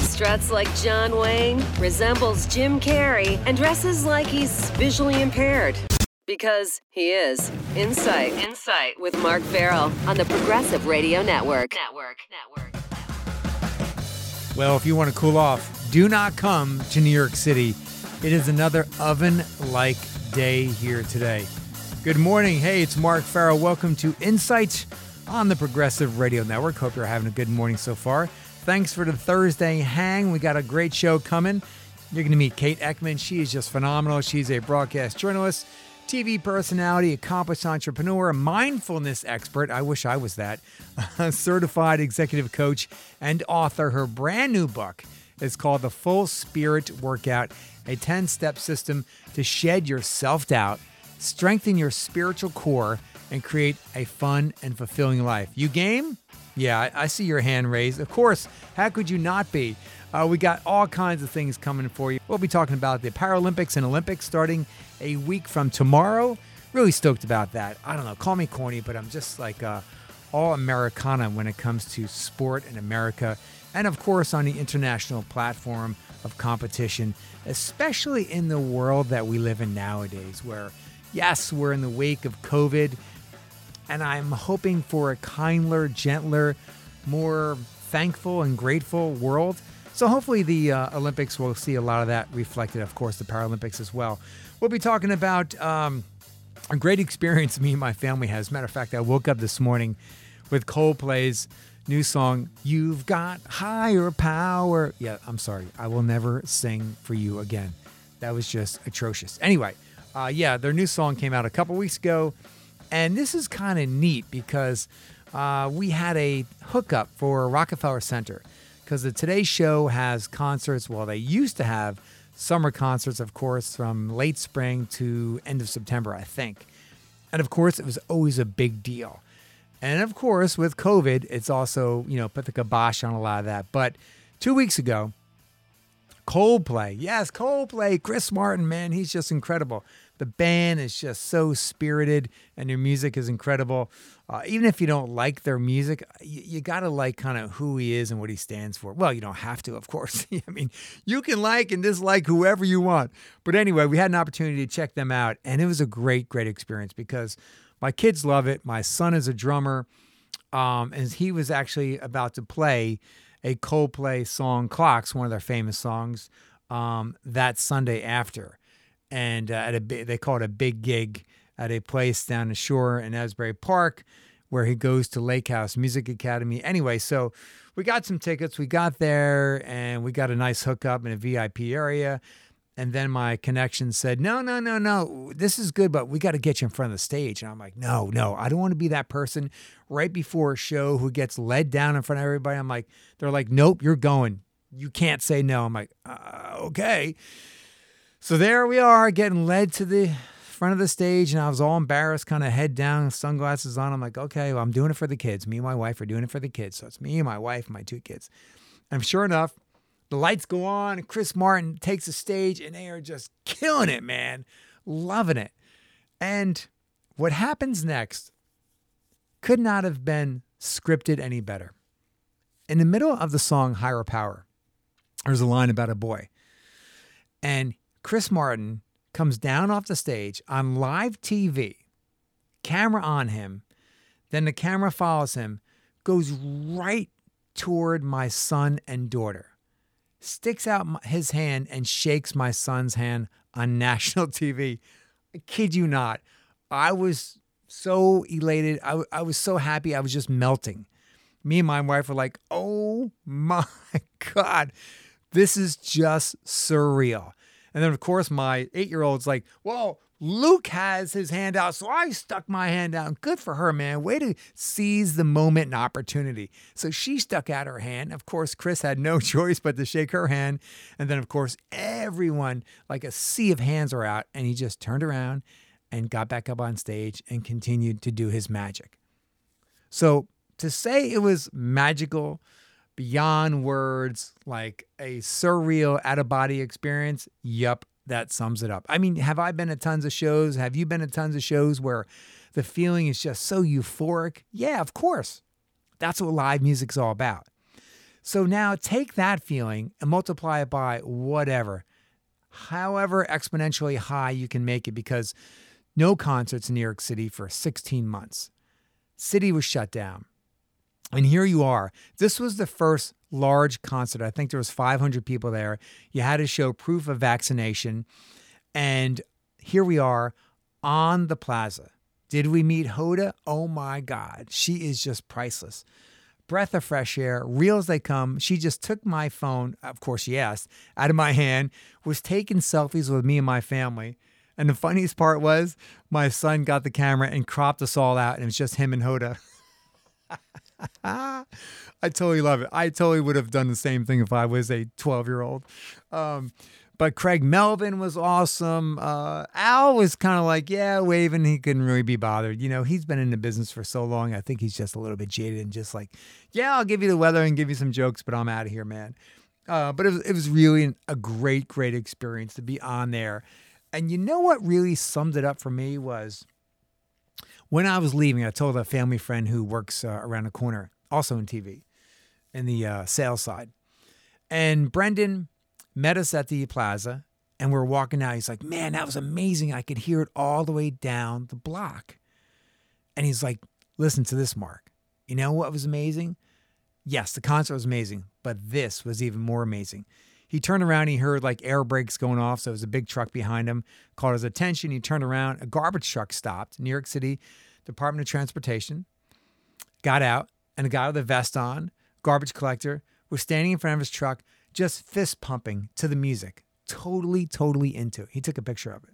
struts like John Wayne, resembles Jim Carrey, and dresses like he's visually impaired. Because he is. Insight. Insight with Mark Farrell on the Progressive Radio Network. Network. Network. Well, if you want to cool off, do not come to New York City. It is another oven like day here today. Good morning. Hey, it's Mark Farrell. Welcome to Insights on the Progressive Radio Network. Hope you're having a good morning so far. Thanks for the Thursday hang. We got a great show coming. You're going to meet Kate Eckman. She is just phenomenal. She's a broadcast journalist, TV personality, accomplished entrepreneur, a mindfulness expert. I wish I was that. A certified executive coach and author. Her brand new book is called The Full Spirit Workout, a 10 step system to shed your self doubt, strengthen your spiritual core, and create a fun and fulfilling life. You game? Yeah, I, I see your hand raised. Of course, how could you not be? Uh, we got all kinds of things coming for you. We'll be talking about the Paralympics and Olympics starting a week from tomorrow. Really stoked about that. I don't know, call me corny, but I'm just like uh, all Americana when it comes to sport in America. And of course, on the international platform of competition, especially in the world that we live in nowadays, where, yes, we're in the wake of COVID and I'm hoping for a kinder, gentler, more thankful and grateful world. So hopefully the uh, Olympics will see a lot of that reflected, of course, the Paralympics as well. We'll be talking about um, a great experience me and my family has. As matter of fact, I woke up this morning with Coldplay's new song, You've Got Higher Power. Yeah, I'm sorry. I will never sing for you again. That was just atrocious. Anyway, uh, yeah, their new song came out a couple weeks ago. And this is kind of neat because uh, we had a hookup for Rockefeller Center because the Today Show has concerts. Well, they used to have summer concerts, of course, from late spring to end of September, I think. And of course, it was always a big deal. And of course, with COVID, it's also, you know, put the kibosh on a lot of that. But two weeks ago, Coldplay, yes, Coldplay, Chris Martin, man, he's just incredible. The band is just so spirited and their music is incredible. Uh, even if you don't like their music, you, you got to like kind of who he is and what he stands for. Well, you don't have to, of course. I mean, you can like and dislike whoever you want. But anyway, we had an opportunity to check them out, and it was a great, great experience because my kids love it. My son is a drummer, um, and he was actually about to play a Coldplay song, Clocks, one of their famous songs, um, that Sunday after and uh, at a they call it a big gig at a place down the shore in Asbury Park, where he goes to Lakehouse Music Academy. Anyway, so we got some tickets. We got there and we got a nice hookup in a VIP area. And then my connection said, No, no, no, no, this is good, but we got to get you in front of the stage. And I'm like, No, no, I don't want to be that person right before a show who gets led down in front of everybody. I'm like, They're like, Nope, you're going. You can't say no. I'm like, uh, Okay. So there we are, getting led to the front of the stage, and I was all embarrassed, kind of head down, sunglasses on. I'm like, okay, well, I'm doing it for the kids. Me and my wife are doing it for the kids. So it's me and my wife, and my two kids. And sure enough, the lights go on, and Chris Martin takes the stage, and they are just killing it, man. Loving it. And what happens next could not have been scripted any better. In the middle of the song Higher Power, there's a line about a boy. And Chris Martin comes down off the stage on live TV, camera on him. Then the camera follows him, goes right toward my son and daughter, sticks out his hand and shakes my son's hand on national TV. I kid you not. I was so elated. I, I was so happy. I was just melting. Me and my wife were like, oh my God, this is just surreal. And then, of course, my eight year old's like, well, Luke has his hand out, so I stuck my hand out. Good for her, man. Way to seize the moment and opportunity. So she stuck out her hand. Of course, Chris had no choice but to shake her hand. And then, of course, everyone, like a sea of hands, are out. And he just turned around and got back up on stage and continued to do his magic. So to say it was magical, beyond words, like a surreal out of body experience. Yup, that sums it up. I mean, have I been to tons of shows? Have you been to tons of shows where the feeling is just so euphoric? Yeah, of course. That's what live music's all about. So now take that feeling and multiply it by whatever, however exponentially high you can make it, because no concerts in New York City for 16 months. City was shut down. And here you are. This was the first large concert. I think there was 500 people there. You had to show proof of vaccination. And here we are on the plaza. Did we meet Hoda? Oh my God. She is just priceless. Breath of fresh air, real as they come. She just took my phone, of course, she asked, out of my hand, was taking selfies with me and my family. And the funniest part was my son got the camera and cropped us all out, and it was just him and Hoda. I totally love it. I totally would have done the same thing if I was a 12 year old. Um, but Craig Melvin was awesome. Uh, Al was kind of like, yeah, waving. He couldn't really be bothered. You know, he's been in the business for so long. I think he's just a little bit jaded and just like, yeah, I'll give you the weather and give you some jokes, but I'm out of here, man. Uh, but it was, it was really a great, great experience to be on there. And you know what really summed it up for me was when I was leaving, I told a family friend who works uh, around the corner, also in TV, in the uh, sales side. And Brendan met us at the plaza and we are walking out. He's like, Man, that was amazing. I could hear it all the way down the block. And he's like, Listen to this, Mark. You know what was amazing? Yes, the concert was amazing, but this was even more amazing. He turned around, he heard like air brakes going off. So it was a big truck behind him, caught his attention. He turned around, a garbage truck stopped, New York City Department of Transportation, got out, and a guy with a vest on, garbage collector, was standing in front of his truck, just fist pumping to the music, totally, totally into it. He took a picture of it.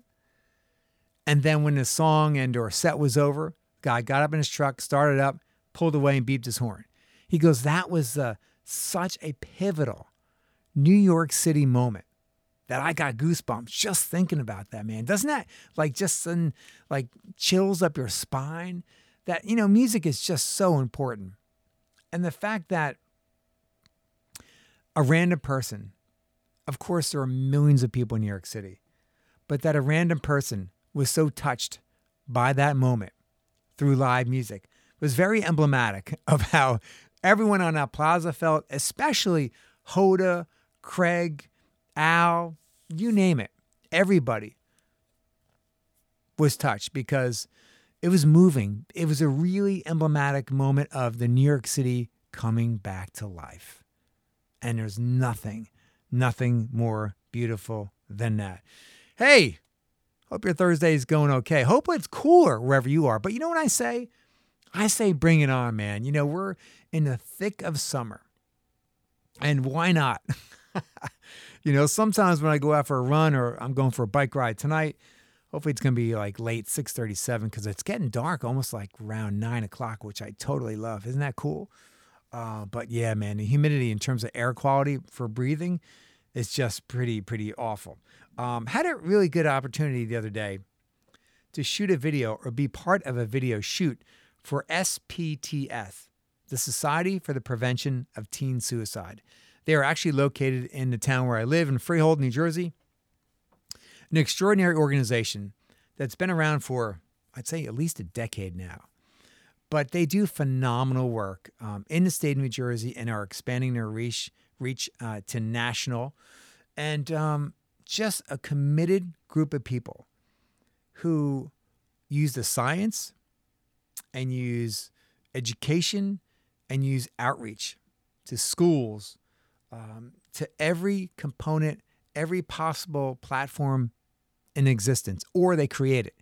And then when the song and or set was over, guy got up in his truck, started up, pulled away, and beeped his horn. He goes, that was uh, such a pivotal New York City moment that I got goosebumps just thinking about that, man. Doesn't that like just send like chills up your spine? That, you know, music is just so important. And the fact that a random person, of course, there are millions of people in New York City, but that a random person was so touched by that moment through live music was very emblematic of how everyone on that plaza felt, especially Hoda, Craig, Al, you name it. Everybody was touched because it was moving. It was a really emblematic moment of the New York City coming back to life. And there's nothing, nothing more beautiful than that. Hey, hope your Thursday is going okay. Hope it's cooler wherever you are. But you know what I say? I say bring it on, man. You know, we're in the thick of summer. And why not? you know, sometimes when I go out for a run or I'm going for a bike ride tonight, hopefully it's gonna be like late 6:37 because it's getting dark, almost like around nine o'clock, which I totally love. Isn't that cool? Uh, but yeah, man, the humidity in terms of air quality for breathing is just pretty pretty awful. Um, had a really good opportunity the other day to shoot a video or be part of a video shoot for SPTS, the Society for the Prevention of Teen Suicide. They are actually located in the town where I live in Freehold, New Jersey. An extraordinary organization that's been around for, I'd say, at least a decade now. But they do phenomenal work um, in the state of New Jersey and are expanding their reach, reach uh, to national. And um, just a committed group of people who use the science and use education and use outreach to schools, um, to every component, every possible platform in existence, or they create it.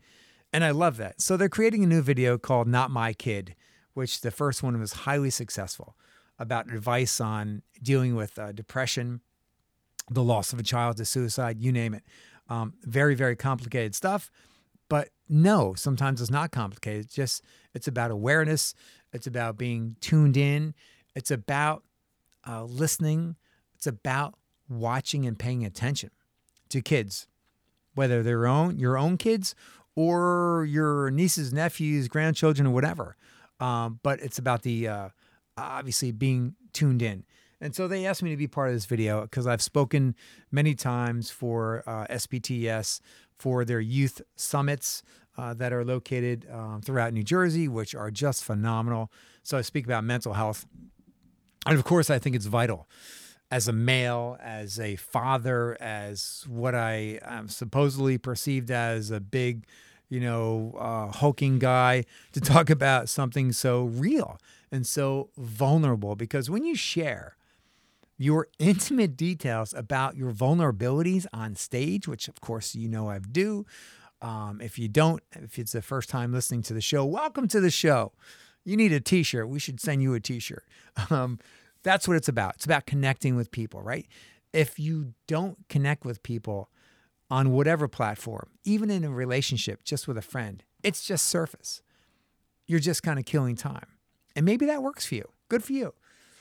And I love that. So they're creating a new video called Not My Kid, which the first one was highly successful about advice on dealing with uh, depression, the loss of a child to suicide, you name it. Um, very, very complicated stuff. But no, sometimes it's not complicated. It's just it's about awareness. It's about being tuned in. It's about uh, listening. It's about watching and paying attention to kids, whether they're own your own kids or your nieces, nephews, grandchildren, or whatever. Um, but it's about the uh, obviously being tuned in. And so they asked me to be part of this video because I've spoken many times for uh, SPTS for their youth summits uh, that are located um, throughout New Jersey, which are just phenomenal. So I speak about mental health And of course, I think it's vital as a male, as a father, as what I am supposedly perceived as a big, you know, uh, hulking guy to talk about something so real and so vulnerable. Because when you share your intimate details about your vulnerabilities on stage, which of course you know I do. Um, if you don't, if it's the first time listening to the show, welcome to the show. You need a t shirt. We should send you a t shirt. Um, that's what it's about. It's about connecting with people, right? If you don't connect with people on whatever platform, even in a relationship, just with a friend, it's just surface. You're just kind of killing time. And maybe that works for you. Good for you.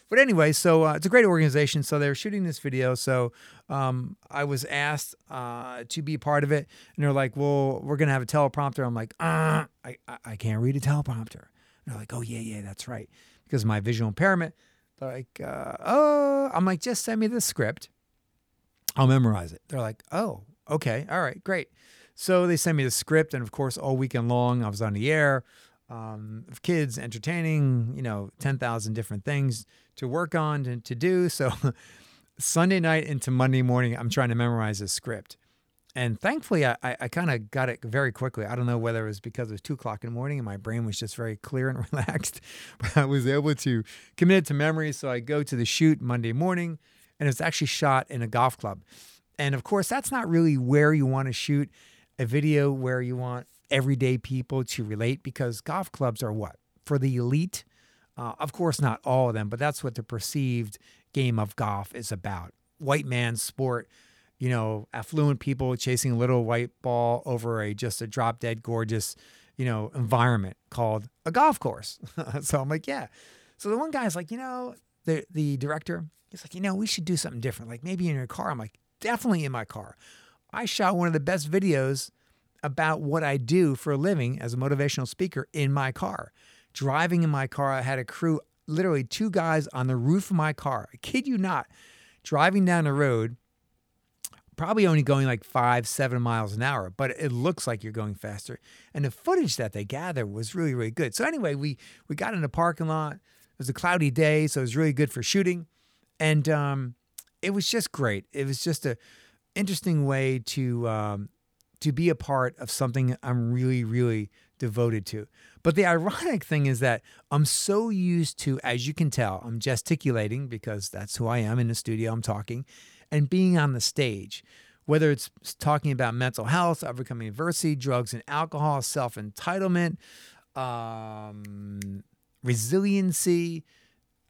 But anyway, so uh, it's a great organization. So they're shooting this video. So um, I was asked uh, to be part of it, and they're like, "Well, we're gonna have a teleprompter." I'm like, uh, I I can't read a teleprompter. And they're like, "Oh yeah, yeah, that's right," because my visual impairment. They're like, uh, "Oh," I'm like, "Just send me the script. I'll memorize it." They're like, "Oh, okay, all right, great." So they sent me the script, and of course, all weekend long, I was on the air um, of kids entertaining, you know, 10,000 different things to work on and to do. So Sunday night into Monday morning, I'm trying to memorize a script. And thankfully, I, I kind of got it very quickly. I don't know whether it was because it was two o'clock in the morning and my brain was just very clear and relaxed, but I was able to commit it to memory. So I go to the shoot Monday morning, and it's actually shot in a golf club. And of course, that's not really where you want to shoot a video where you want everyday people to relate because golf clubs are what? For the elite? Uh, of course, not all of them, but that's what the perceived game of golf is about. White man sport, you know, affluent people chasing a little white ball over a just a drop dead gorgeous, you know, environment called a golf course. so I'm like, yeah. So the one guy's like, you know, the the director, he's like, you know, we should do something different. Like maybe in your car. I'm like, definitely in my car. I shot one of the best videos about what I do for a living as a motivational speaker in my car. Driving in my car, I had a crew, literally two guys on the roof of my car. I kid you not, driving down the road, probably only going like five, seven miles an hour, but it looks like you're going faster. And the footage that they gathered was really, really good. So anyway, we we got in the parking lot. It was a cloudy day, so it was really good for shooting, and um, it was just great. It was just a interesting way to um, to be a part of something I'm really, really devoted to. But the ironic thing is that I'm so used to, as you can tell, I'm gesticulating because that's who I am in the studio, I'm talking, and being on the stage. Whether it's talking about mental health, overcoming adversity, drugs and alcohol, self entitlement, um, resiliency,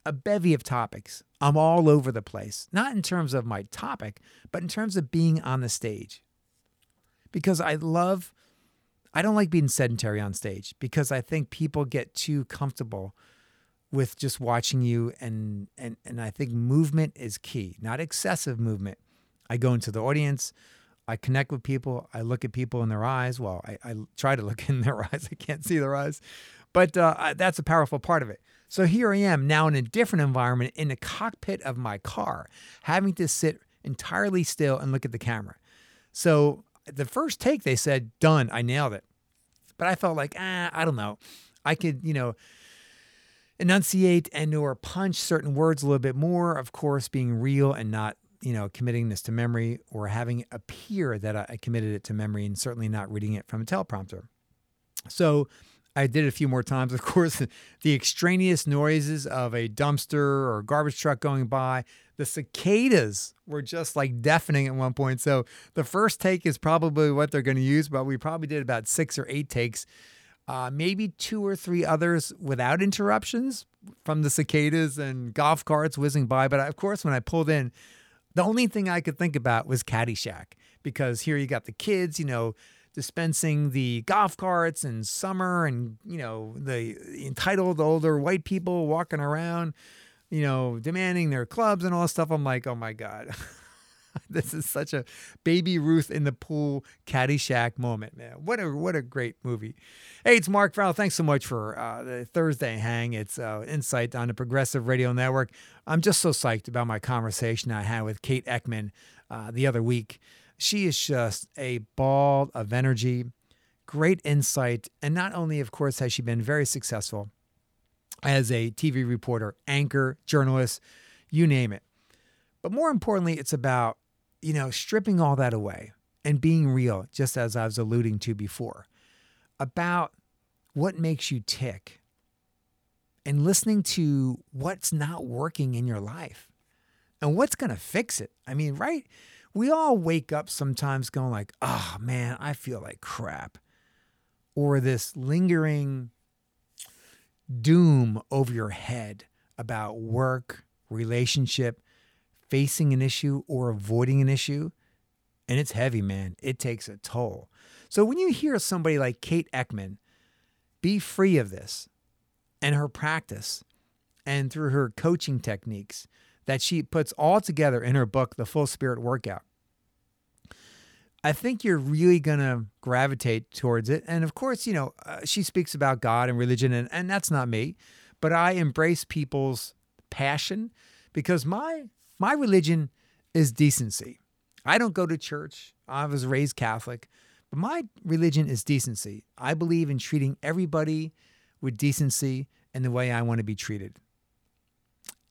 a bevy of topics. I'm all over the place, not in terms of my topic, but in terms of being on the stage because I love, I don't like being sedentary on stage because I think people get too comfortable with just watching you and and and I think movement is key, not excessive movement. I go into the audience, I connect with people, I look at people in their eyes. Well, I, I try to look in their eyes. I can't see their eyes, but uh, that's a powerful part of it. So here I am now in a different environment in the cockpit of my car, having to sit entirely still and look at the camera. So the first take they said done i nailed it but i felt like ah, i don't know i could you know enunciate and or punch certain words a little bit more of course being real and not you know committing this to memory or having it appear that i committed it to memory and certainly not reading it from a teleprompter so I did it a few more times. Of course, the extraneous noises of a dumpster or garbage truck going by, the cicadas were just like deafening at one point. So the first take is probably what they're going to use, but we probably did about six or eight takes, uh, maybe two or three others without interruptions from the cicadas and golf carts whizzing by. But of course, when I pulled in, the only thing I could think about was Caddyshack because here you got the kids, you know, dispensing the golf carts and summer and, you know, the entitled older white people walking around you know, demanding their clubs and all this stuff. I'm like, oh my God. this is such a baby Ruth in the pool Caddyshack moment, man. What a what a great movie. Hey, it's Mark Farrell. Thanks so much for uh, the Thursday hang. It's uh, insight on the Progressive Radio Network. I'm just so psyched about my conversation I had with Kate Eckman uh, the other week. She is just a ball of energy, great insight, and not only, of course, has she been very successful as a TV reporter, anchor, journalist, you name it. But more importantly, it's about, you know, stripping all that away and being real, just as I was alluding to before, about what makes you tick and listening to what's not working in your life and what's going to fix it. I mean, right? We all wake up sometimes going like, "Oh man, I feel like crap." Or this lingering doom over your head about work, relationship, facing an issue or avoiding an issue. And it's heavy, man. It takes a toll. So when you hear somebody like Kate Eckman be free of this and her practice and through her coaching techniques that she puts all together in her book, The Full Spirit Workout, I think you're really going to gravitate towards it. And of course, you know, uh, she speaks about God and religion, and, and that's not me, but I embrace people's passion because my my religion is decency. I don't go to church. I was raised Catholic, but my religion is decency. I believe in treating everybody with decency and the way I want to be treated.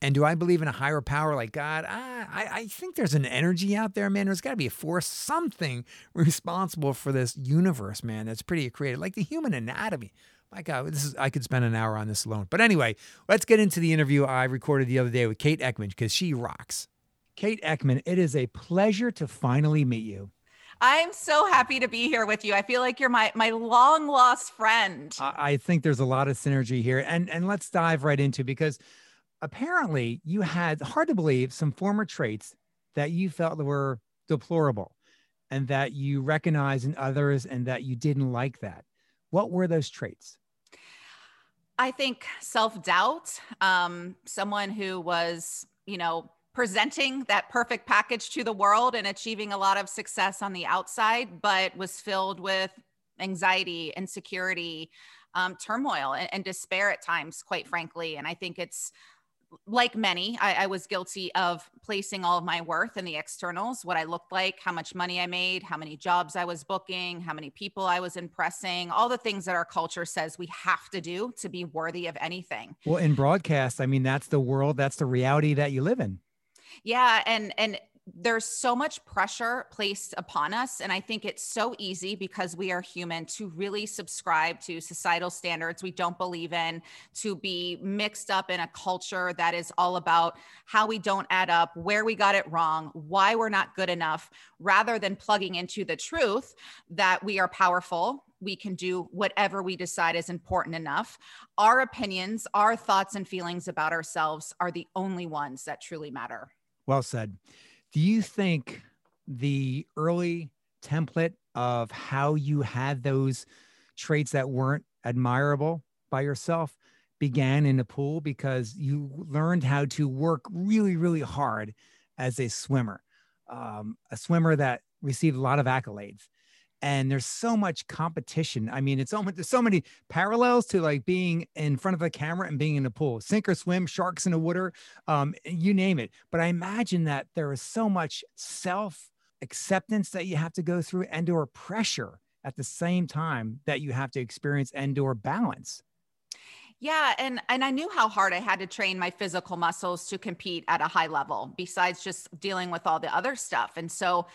And do I believe in a higher power like God? I, I, I think there's an energy out there, man. There's got to be a force, something responsible for this universe, man. That's pretty creative, like the human anatomy. My God, this is I could spend an hour on this alone. But anyway, let's get into the interview I recorded the other day with Kate Eckman because she rocks. Kate Eckman, it is a pleasure to finally meet you. I'm so happy to be here with you. I feel like you're my my long lost friend. I, I think there's a lot of synergy here, and and let's dive right into because apparently you had hard to believe some former traits that you felt were deplorable and that you recognized in others and that you didn't like that. What were those traits? I think self doubt, um, someone who was, you know, presenting that perfect package to the world and achieving a lot of success on the outside, but was filled with anxiety, insecurity, um, turmoil, and, and despair at times, quite frankly. And I think it's like many, I, I, was guilty of placing all of my worth in the externals, what I looked like, how much money I made, how many jobs I was booking, how many people I was impressing, all the things that our culture says we have to do to be worthy of anything. Well, in broadcast, I mean, that's the world, that's the reality that you live in. Yeah. And, and, there's so much pressure placed upon us. And I think it's so easy because we are human to really subscribe to societal standards we don't believe in, to be mixed up in a culture that is all about how we don't add up, where we got it wrong, why we're not good enough, rather than plugging into the truth that we are powerful. We can do whatever we decide is important enough. Our opinions, our thoughts, and feelings about ourselves are the only ones that truly matter. Well said. Do you think the early template of how you had those traits that weren't admirable by yourself began in the pool? Because you learned how to work really, really hard as a swimmer, um, a swimmer that received a lot of accolades and there's so much competition. I mean, it's almost there's so many parallels to like being in front of a camera and being in a pool, sink or swim, sharks in the water, um, you name it. But I imagine that there is so much self acceptance that you have to go through and or pressure at the same time that you have to experience and or balance. Yeah, and and I knew how hard I had to train my physical muscles to compete at a high level besides just dealing with all the other stuff. And so,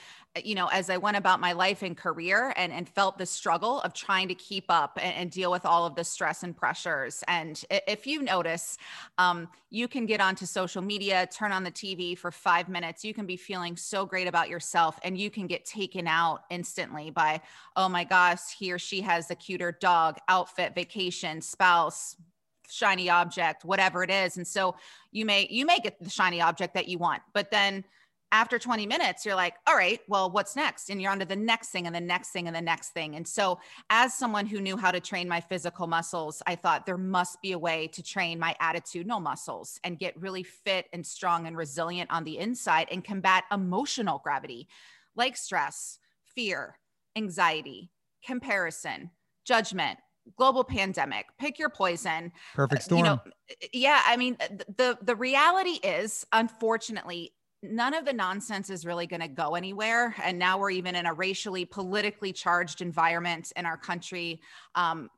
you know, as I went about my life and career and and felt the struggle of trying to keep up and, and deal with all of the stress and pressures. And if you notice, um, you can get onto social media, turn on the TV for five minutes, you can be feeling so great about yourself and you can get taken out instantly by, oh my gosh, he or she has a cuter dog, outfit, vacation, spouse, shiny object whatever it is and so you may you may get the shiny object that you want but then after 20 minutes you're like all right well what's next? And you're on to the next thing and the next thing and the next thing. And so as someone who knew how to train my physical muscles i thought there must be a way to train my attitudinal muscles and get really fit and strong and resilient on the inside and combat emotional gravity like stress fear anxiety comparison judgment global pandemic pick your poison. Perfect storm you know yeah i mean the the reality is unfortunately none of the nonsense is really going to go anywhere and now we're even in a racially politically charged environment in our country um,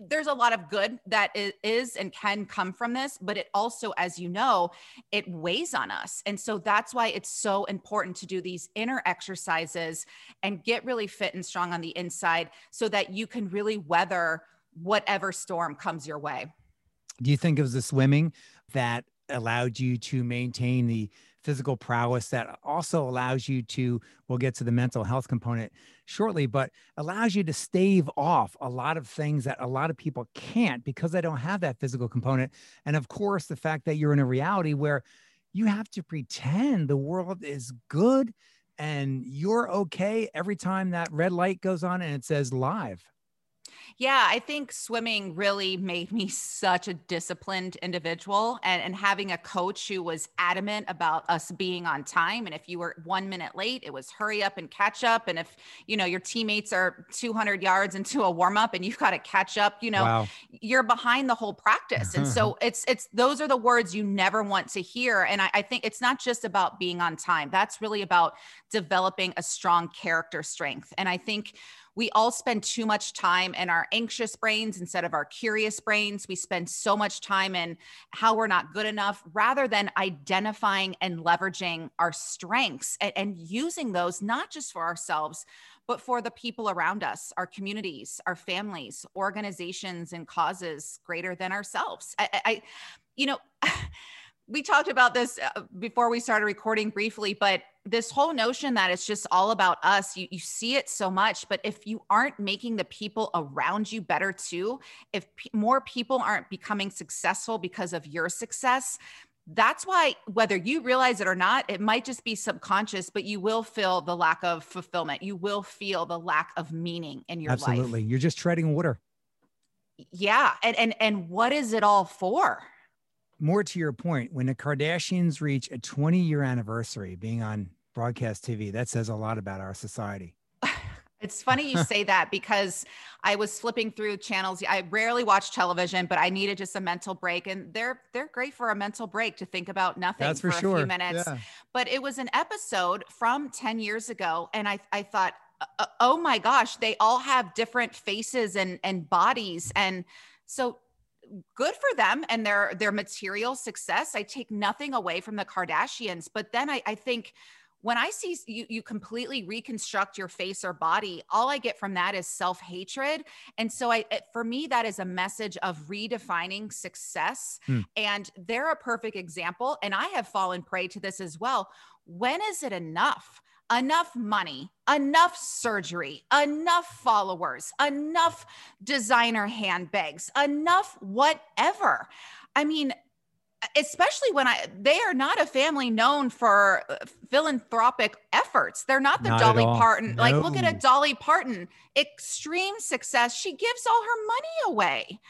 there's a lot of good that is and can come from this, but it also, as you know, it weighs on us. And so that's why it's so important to do these inner exercises and get really fit and strong on the inside so that you can really weather whatever storm comes your way. Do you think it was the swimming that allowed you to maintain the physical prowess that also allows you to, we'll get to the mental health component shortly, but allows you to stave off a lot of things that a lot of people can't because they don't have that physical component. And of course, the fact that you're in a reality where you have to pretend the world is good and you're okay every time that red light goes on and it says live. Yeah, I think swimming really made me such a disciplined individual and, and having a coach who was adamant about us being on time. And if you were one minute late, it was hurry up and catch up. And if, you know, your teammates are 200 yards into a warm up and you've got to catch up, you know, wow. you're behind the whole practice. And so it's, it's, those are the words you never want to hear. And I, I think it's not just about being on time. That's really about developing a strong character strength. And I think we all spend too much time in our anxious brains instead of our curious brains. We spend so much time in how we're not good enough rather than identifying and leveraging our strengths and, and using those not just for ourselves, but for the people around us, our communities, our families, organizations, and causes greater than ourselves. I, I you know, we talked about this uh, before we started recording briefly, but this whole notion that it's just all about us, you, you see it so much. But if you aren't making the people around you better too, if p- more people aren't becoming successful because of your success, that's why whether you realize it or not it might just be subconscious but you will feel the lack of fulfillment you will feel the lack of meaning in your absolutely. life absolutely you're just treading water yeah and and and what is it all for more to your point, when the Kardashians reach a 20 year anniversary being on broadcast TV, that says a lot about our society. It's funny you say that because I was flipping through channels. I rarely watch television, but I needed just a mental break, and they're they're great for a mental break to think about nothing That's for, for sure. a few minutes. Yeah. But it was an episode from ten years ago, and I I thought, uh, oh my gosh, they all have different faces and and bodies, and so good for them and their their material success. I take nothing away from the Kardashians, but then I, I think when I see you, you completely reconstruct your face or body, all I get from that is self hatred. And so, I, for me, that is a message of redefining success. Hmm. And they're a perfect example. And I have fallen prey to this as well. When is it enough? Enough money, enough surgery, enough followers, enough designer handbags, enough whatever. I mean, especially when I they are not a family known for uh, philanthropic efforts. They're not the not Dolly Parton. No. Like look at a Dolly Parton, extreme success. She gives all her money away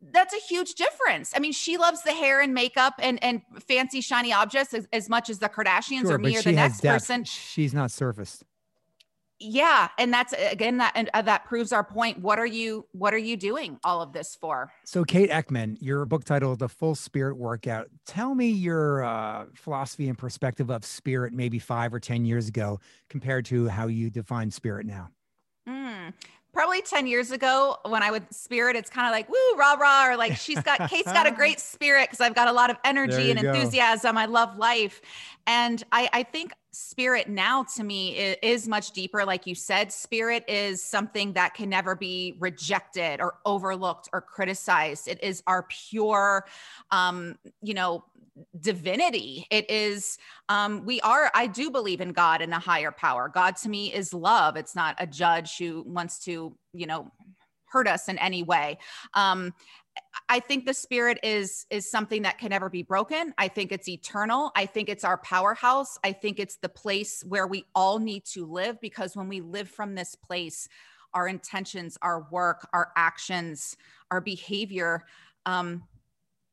that's a huge difference. I mean, she loves the hair and makeup and and fancy shiny objects as, as much as the Kardashians sure, or me or the next depth. person. She's not surfaced. Yeah, and that's again that and uh, that proves our point. What are you what are you doing all of this for? So, Kate Eckman, your book title, "The Full Spirit Workout." Tell me your uh, philosophy and perspective of spirit, maybe five or ten years ago, compared to how you define spirit now. Mm probably 10 years ago when I would spirit, it's kind of like, woo, rah, rah, or like she's got, Kate's got a great spirit because I've got a lot of energy and enthusiasm. Go. I love life. And I, I think spirit now to me is, is, much deeper. Like you said, spirit is something that can never be rejected or overlooked or criticized. It is our pure, um, you know, divinity. It is, um, we are, I do believe in God and a higher power. God to me is love. It's not a judge who wants to, you know, hurt us in any way. Um, I think the spirit is is something that can never be broken. I think it's eternal. I think it's our powerhouse. I think it's the place where we all need to live because when we live from this place, our intentions, our work, our actions, our behavior, um,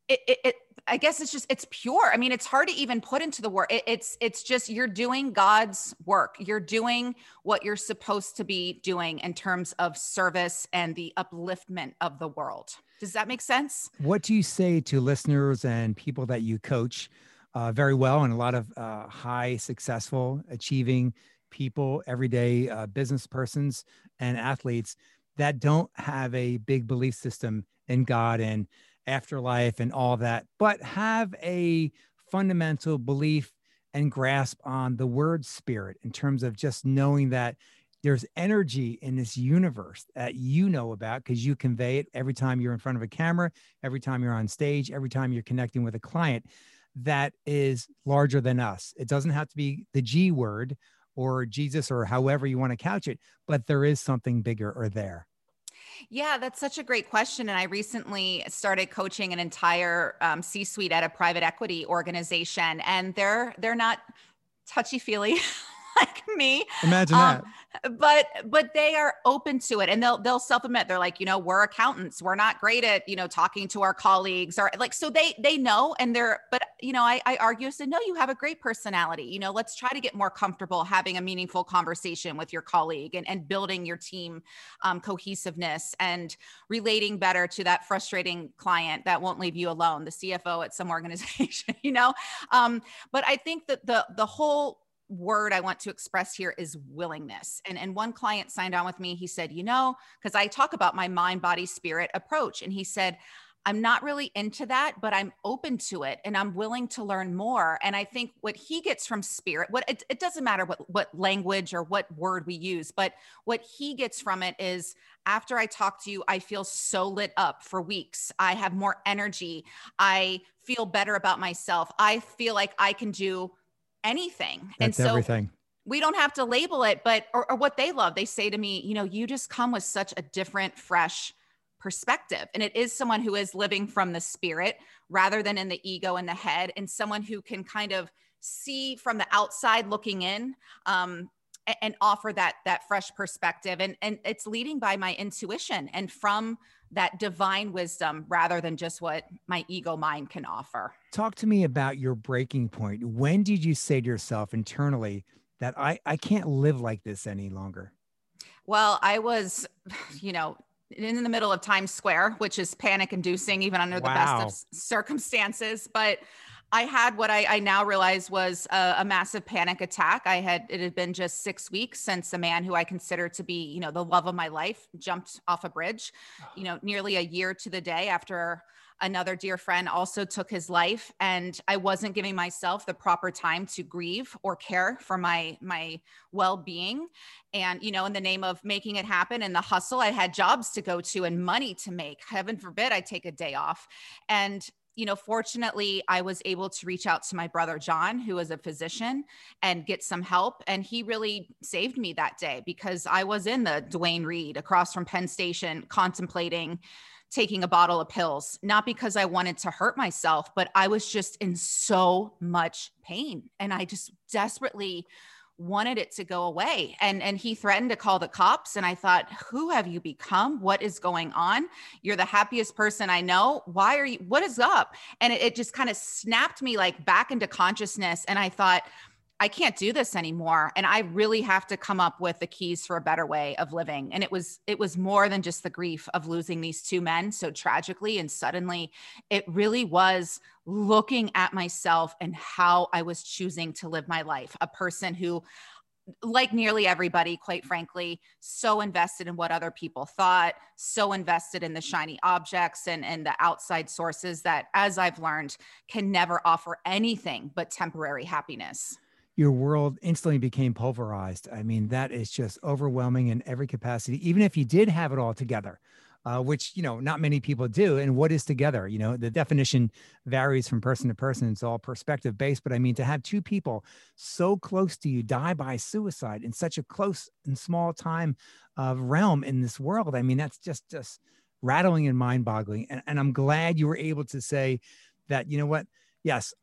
it, it, it I guess it's just it's pure. I mean, it's hard to even put into the word. It, it's it's just you're doing God's work. You're doing what you're supposed to be doing in terms of service and the upliftment of the world. Does that make sense? What do you say to listeners and people that you coach uh, very well and a lot of uh, high successful achieving people, everyday uh, business persons and athletes that don't have a big belief system in God and afterlife and all that, but have a fundamental belief and grasp on the word spirit in terms of just knowing that there's energy in this universe that you know about because you convey it every time you're in front of a camera, every time you're on stage, every time you're connecting with a client that is larger than us. It doesn't have to be the G word or Jesus or however you want to couch it, but there is something bigger or there. Yeah, that's such a great question. And I recently started coaching an entire um, C-suite at a private equity organization, and they're they're not touchy feely like me. Imagine um, that but but they are open to it and they'll they'll self-admit they're like you know we're accountants we're not great at you know talking to our colleagues or like so they they know and they're but you know i i argue said no you have a great personality you know let's try to get more comfortable having a meaningful conversation with your colleague and, and building your team um, cohesiveness and relating better to that frustrating client that won't leave you alone the cfo at some organization you know um, but i think that the the whole word I want to express here is willingness. And, and one client signed on with me. He said, You know, because I talk about my mind, body, spirit approach. And he said, I'm not really into that, but I'm open to it and I'm willing to learn more. And I think what he gets from spirit, what it, it, doesn't matter what, what language or what word we use, but what he gets from it is after I talk to you, I feel so lit up for weeks. I have more energy. I feel better about myself. I feel like I can do anything. That's and so everything. We don't have to label it, but or, or what they love. They say to me, you know, you just come with such a different, fresh perspective. And it is someone who is living from the spirit rather than in the ego and the head, and someone who can kind of see from the outside looking in um, and, and offer that that fresh perspective. And and it's leading by my intuition and from that divine wisdom rather than just what my ego mind can offer. Talk to me about your breaking point. When did you say to yourself internally that I, I can't live like this any longer? Well, I was, you know, in the middle of Times Square, which is panic inducing, even under wow. the best of circumstances. But I had what I, I now realize was a, a, massive panic attack. I had it had been just six weeks since a man who I consider to be, you know, the love of my life jumped off a bridge. You know, nearly a year to the day after another dear friend also took his life, and I wasn't giving myself the proper time to grieve or care for my my well being. And you know, in the name of making it happen and the hustle, I had jobs to go to and money to make. Heaven forbid I take a day off, and you know, fortunately, I was able to reach out to my brother John, who is a physician, and get some help. And he really saved me that day because I was in the Duane Reade across from Penn Station contemplating taking a bottle of pills, not because I wanted to hurt myself, but I was just in so much pain. And I just desperately wanted it to go away and and he threatened to call the cops and i thought who have you become? What is going on? You're the happiest person i know. Why are you what is up? And it, it just kind of snapped me like back into consciousness and i thought I can't do this anymore and I really have to come up with the keys for a better way of living and it was it was more than just the grief of losing these two men so tragically and suddenly it really was looking at myself and how I was choosing to live my life a person who like nearly everybody, quite frankly, so invested in what other people thought, so invested in the shiny objects and, and the outside sources that, as I've learned, can never offer anything but temporary happiness your world instantly became pulverized. I mean, that is just overwhelming in every capacity, even if you did have it all together. Uh, which you know not many people do and what is together you know the definition varies from person to person it's all perspective based but i mean to have two people so close to you die by suicide in such a close and small time of realm in this world i mean that's just just rattling and mind boggling and, and i'm glad you were able to say that you know what yes,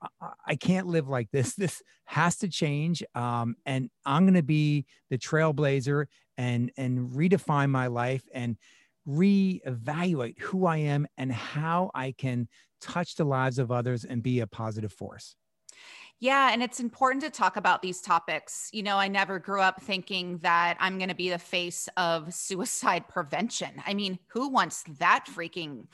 I, can't live like this. This has to change. Um, and I'm going to be the trailblazer and and redefine my life and reevaluate who I am and how I can touch the lives of others and be a positive force. Yeah, and it's important to talk about these topics. You know, I never grew up thinking that I'm going to be the face of suicide prevention. I mean, who wants that freaking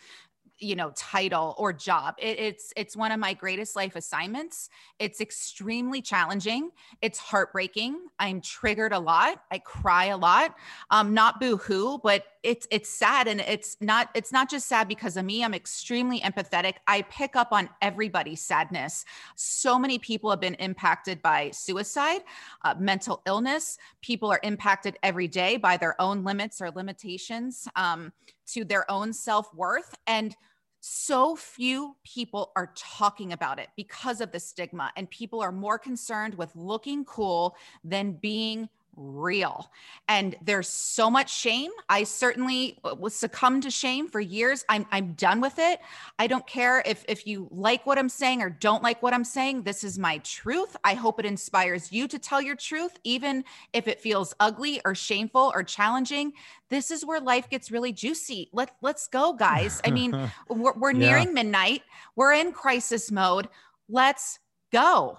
you know title or job it, it's it's one of my greatest life assignments. It's extremely challenging. It's heartbreaking. I'm triggered a lot. I cry a lot. Um not boo-hoo but it's it's sad and it's not it's not just sad because of me. I'm extremely empathetic. I pick up on everybody's sadness. So many people have been impacted by suicide uh, mental illness. People are impacted every day by their own limits or limitations um, to their own self-worth and so few people are talking about it because of the stigma and people are more concerned with looking cool than being real. And there's so much shame. I certainly uh, was succumbed to shame for years. I'm I'm done with it. I don't care if if you like what I'm saying or don't like what I'm saying. This is my truth. I hope it inspires you to tell your truth even if it feels ugly or shameful or challenging. This is where life gets really juicy. Let let's go guys. I mean, we're, we're yeah. nearing midnight. We're in crisis mode. Let's go.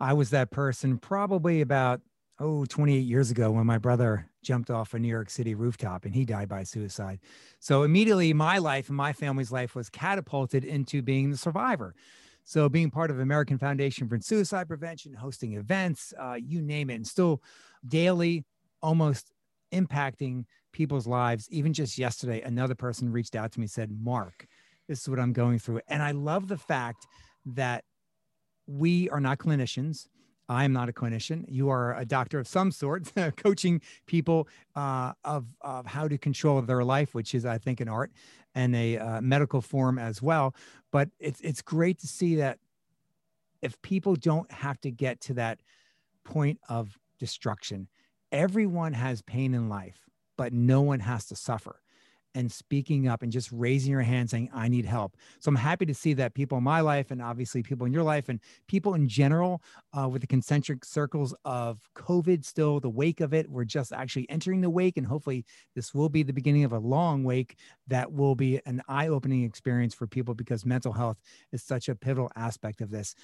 I was that person probably about oh 28 years ago when my brother jumped off a New York City rooftop and he died by suicide. So immediately my life and my family's life was catapulted into being the survivor. So being part of American Foundation for Suicide Prevention, hosting events, uh, you name it, and still daily, almost impacting people's lives. Even just yesterday, another person reached out to me said, "Mark, this is what I'm going through," and I love the fact that we are not clinicians I'm not a clinician. You are a doctor of some sort, coaching people uh, of, of how to control their life, which is, I think, an art and a uh, medical form as well. But it's it's great to see that if people don't have to get to that point of destruction, everyone has pain in life, but no one has to suffer and speaking up and just raising your hand saying i need help. So i'm happy to see that people in my life and obviously people in your life and people in general uh, with the concentric circles of covid still the wake of it we're just actually entering the wake and hopefully this will be the beginning of a long wake that will be an eye-opening experience for people because mental health is such a pivotal aspect of this.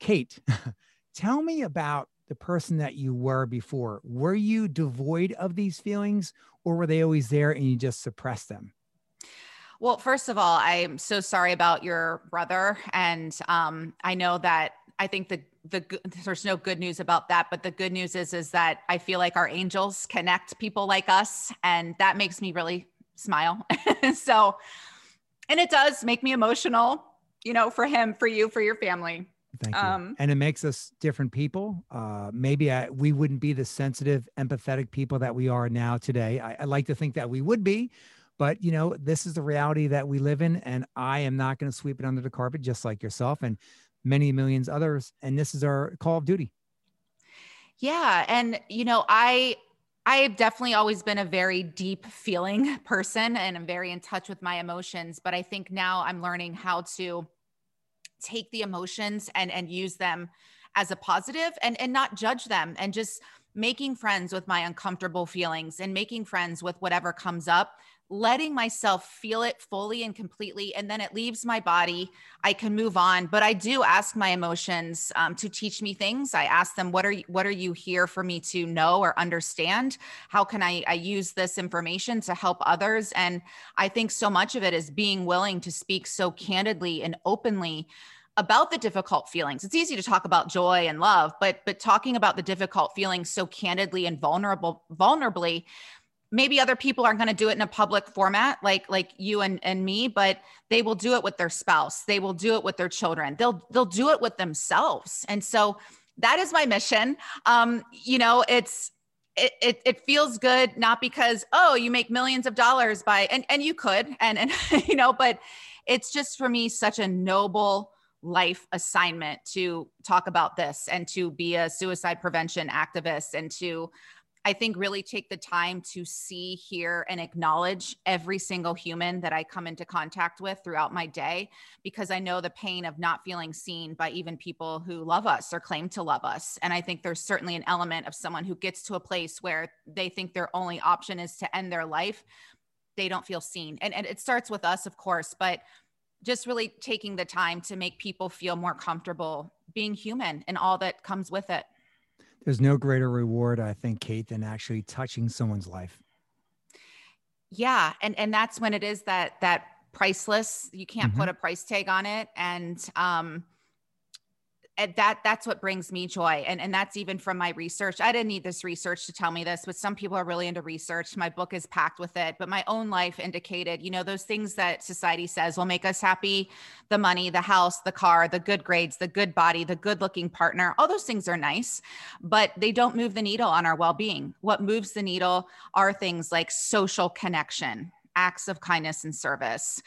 Kate tell me about the person that you were before. Were you devoid of these feelings or were they always there and you just suppressed them? Well, first of all, I'm so sorry about your brother. And um, I know that I think the the there's no good news about that, but the good news is is that I feel like our angels connect people like us, and that makes me really smile. so, and it does make me emotional, you know, for him, for you, for your family. Thank you. Um, and it makes us different people. Uh, maybe I, we wouldn't be the sensitive, empathetic people that we are now today. I, I like to think that we would be, but you know, this is the reality that we live in, and I am not going to sweep it under the carpet, just like yourself and many millions others. And this is our call of duty. Yeah, and you know, I I've definitely always been a very deep feeling person, and I'm very in touch with my emotions. But I think now I'm learning how to take the emotions and and use them as a positive and and not judge them and just making friends with my uncomfortable feelings and making friends with whatever comes up letting myself feel it fully and completely and then it leaves my body i can move on. But i do ask my emotions um, to teach me things. I ask them what are you what are you here for me to know or understand? How can I, I use this information to help others? And i think so much of it is being willing to speak so candidly and openly about the difficult feelings. It's easy to talk about joy and love, but but talking about the difficult feelings so candidly and vulnerable vulnerably maybe other people aren't going to do it in a public format like like you and, and me but they will do it with their spouse they will do it with their children they'll they'll do it with themselves. And so that is my mission. Um you know it's it, it, it feels good not because oh you make millions of dollars by and and you could and and you know but it's just for me such a noble life assignment to talk about this and to be a suicide prevention activist and to I think really take the time to see, hear, and acknowledge every single human that I come into contact with throughout my day, because I know the pain of not feeling seen by even people who love us or claim to love us. And I think there's certainly an element of someone who gets to a place where they think their only option is to end their life. They don't feel seen. And, and it starts with us, of course, but just really taking the time to make people feel more comfortable being human and all that comes with it. There's no greater reward, I think, Kate, than actually touching someone's life. Yeah, and and that's when it is that that priceless. You can't mm-hmm. put a price tag on it, and um, that that's what brings me joy and and that's even from my research. I didn't need this research to tell me this but some people are really into research. My book is packed with it but my own life indicated you know those things that society says will make us happy the money the house the car the good grades the good body the good looking partner all those things are nice but they don't move the needle on our well-being. What moves the needle are things like social connection acts of kindness and service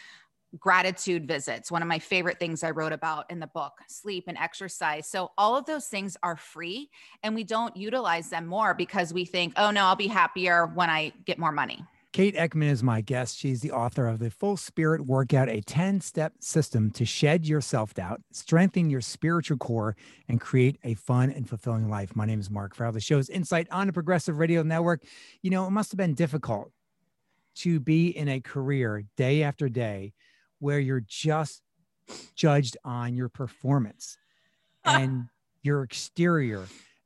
gratitude visits, one of my favorite things I wrote about in the book, sleep and exercise. So, all of those things are free and we don't utilize them more because we think, oh no, I'll be happier when I get more money. Kate Eckman is my guest. She's the author of The Full Spirit Workout, a 10 step system to shed your self doubt, strengthen your spiritual core, and create a fun and fulfilling life. My name is Mark Farrell. The show's Insight on the Progressive Radio Network. You know, it must have been difficult to be in a career day after day where you're just judged on your performance ah. and your exterior.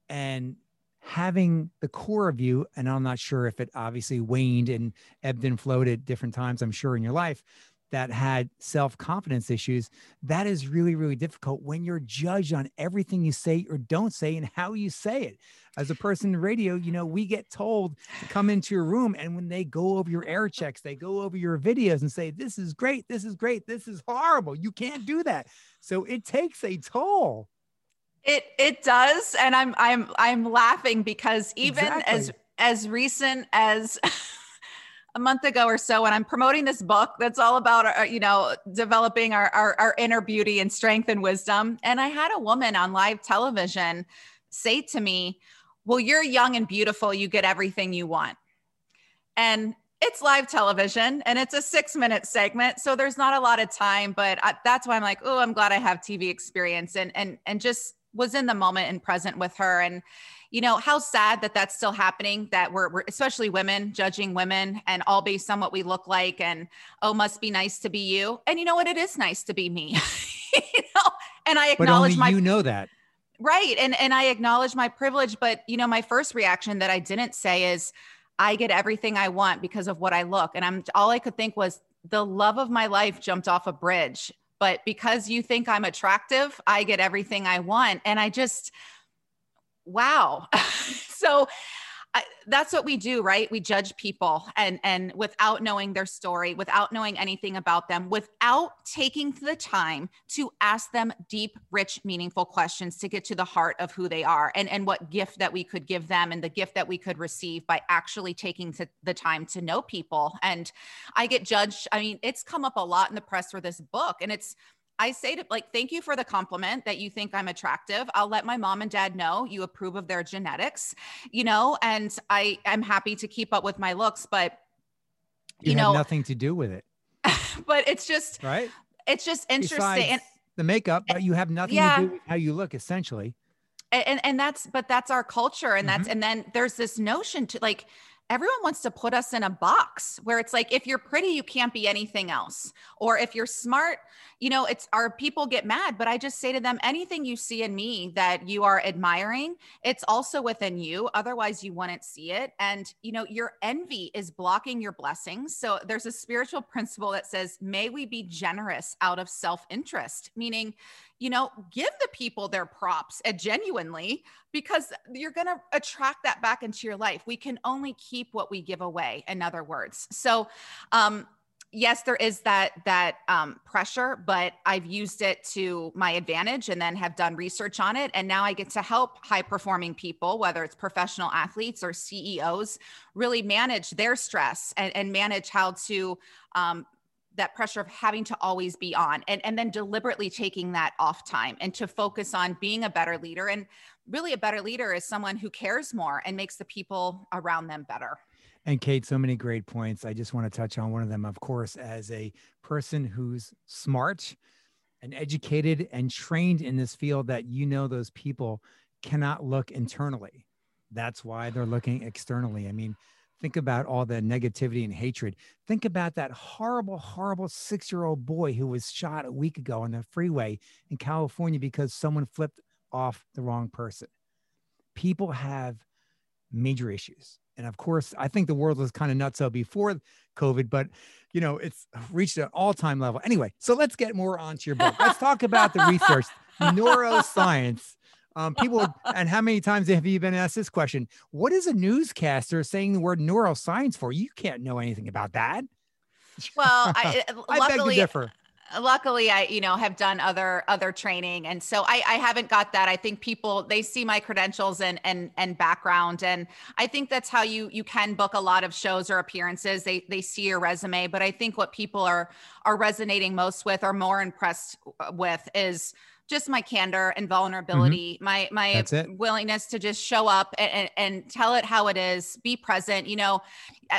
And having the core of you and i'm not sure if it obviously waned and ebbed and flowed at different times i'm sure in your life that had self confidence issues, that is really, really difficult when you're judged on everything you say or don't say and how you say it. As a person in radio, you know, we get told to come into your room, and when they go over your air checks, they go over your videos and say, This is great, this is great, this is horrible. You can't do that. So it takes a toll. It it does. And I'm I'm I'm laughing because even exactly. as as recent as a month ago or so when I'm promoting this book that's all about, our, uh, you know, developing our, our, our inner beauty and strength and wisdom. And I had a woman on live television say to me, Well, you're young and beautiful. You get everything you want. And it's live television and it's a six minute segment. So there's not a lot of time, but I, that's why I'm like, Oh, I'm glad I have TV experience and, and, and just was in the moment and present with her. And, you know how sad that that's still happening that we're, we're, especially women judging women and all based on what we look like and oh must be nice to be you. And you know what? It is nice to be me. You know? And i acknowledge my you know that. Right and and i acknowledge my privilege but you know my first reaction that i didn't say is i get everything i want because of what i look. And i'm all i could think was the love of my life jumped off a bridge but because you think i'm attractive i get everything i want. And i just wow. so I, that's what we do, right? We judge people and and without knowing their story, without knowing anything about them, without taking the time to ask them deep, rich, meaningful questions to get to the heart of who they are and and what gift that we could give them and the gift that we could receive by actually taking the time to know people. And I get judged. I mean, it's come up a lot in the press for this book, and it's I say to like, thank you for the compliment that you think I'm attractive. I'll let my mom and dad know you approve of their genetics, you know, and I I'm happy to keep up with my looks, but you, you know, nothing to do with it. but it's just right. It's just interesting. Besides and the makeup, but you have nothing yeah. to do with how you look, essentially. And and that's but that's our culture, and that's mm-hmm. and then there's this notion to like everyone wants to put us in a box where it's like if you're pretty you can't be anything else. Or if you're smart you know it's our people get mad but i just say to them anything you see in me that you are admiring it's also within you. Otherwise you wouldn't see it. And you know your envy is blocking your blessings. So there's a spiritual principle that says may we be generous out of self-interest meaning you know, give the people their props and genuinely because you're going to attract that back into your life. We can only keep what we give away, in other words. So, um, yes there is that that um, pressure but i've used it to my advantage and then have done research on it and now i get to help high performing people whether it's professional athletes or ceos really manage their stress and, and manage how to um, that pressure of having to always be on and, and then deliberately taking that off time and to focus on being a better leader. And really a better leader is someone who cares more and makes the people around them better. And kate so many great points. I just want to touch on one of them of course as a person who's smart and educated and trained in this field that you know those people cannot look internally. That's why they're looking externally. I mean Think about all the negativity and hatred. Think about that horrible, horrible six year old boy who was shot a week ago on the freeway in California because someone flipped off the wrong person. People have major issues. And of course, I think the world was kind of nuts nutso before COVID, but you know, it's reached an all-time level. Anyway, so let's get more onto your book. Let's talk about the research. neuroscience. Um, people, and how many times have you been asked this question? What is a newscaster saying the word neuroscience for? You can't know anything about that. Well, I, I beg to luckily, differ. luckily i you know have done other other training and so i i haven't got that i think people they see my credentials and and and background and i think that's how you you can book a lot of shows or appearances they they see your resume but i think what people are are resonating most with or more impressed with is just my candor and vulnerability my my it. willingness to just show up and, and, and tell it how it is be present you know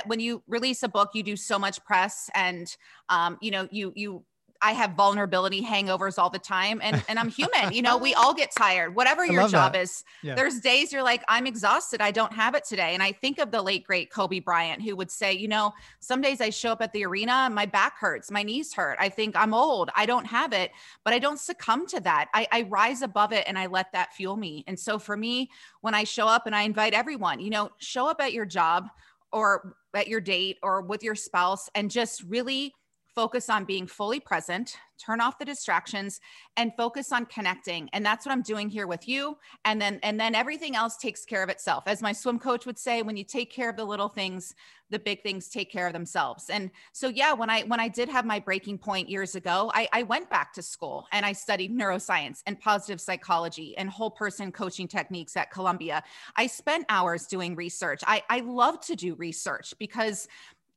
when you release a book you do so much press and um, you know you you I have vulnerability hangovers all the time and and I'm human. You know, we all get tired. Whatever I your job that. is. Yeah. There's days you're like I'm exhausted. I don't have it today. And I think of the late great Kobe Bryant who would say, you know, some days I show up at the arena, my back hurts, my knees hurt. I think I'm old. I don't have it, but I don't succumb to that. I, I rise above it and I let that fuel me. And so for me, when I show up and I invite everyone, you know, show up at your job or at your date or with your spouse and just really focus on being fully present, turn off the distractions and focus on connecting. And that's what I'm doing here with you. And then and then everything else takes care of itself. As my swim coach would say, when you take care of the little things, the big things take care of themselves. And so yeah, when I when I did have my breaking point years ago, I, I went back to school and I studied neuroscience and positive psychology and whole person coaching techniques at Columbia. I spent hours doing research. I, I love to do research because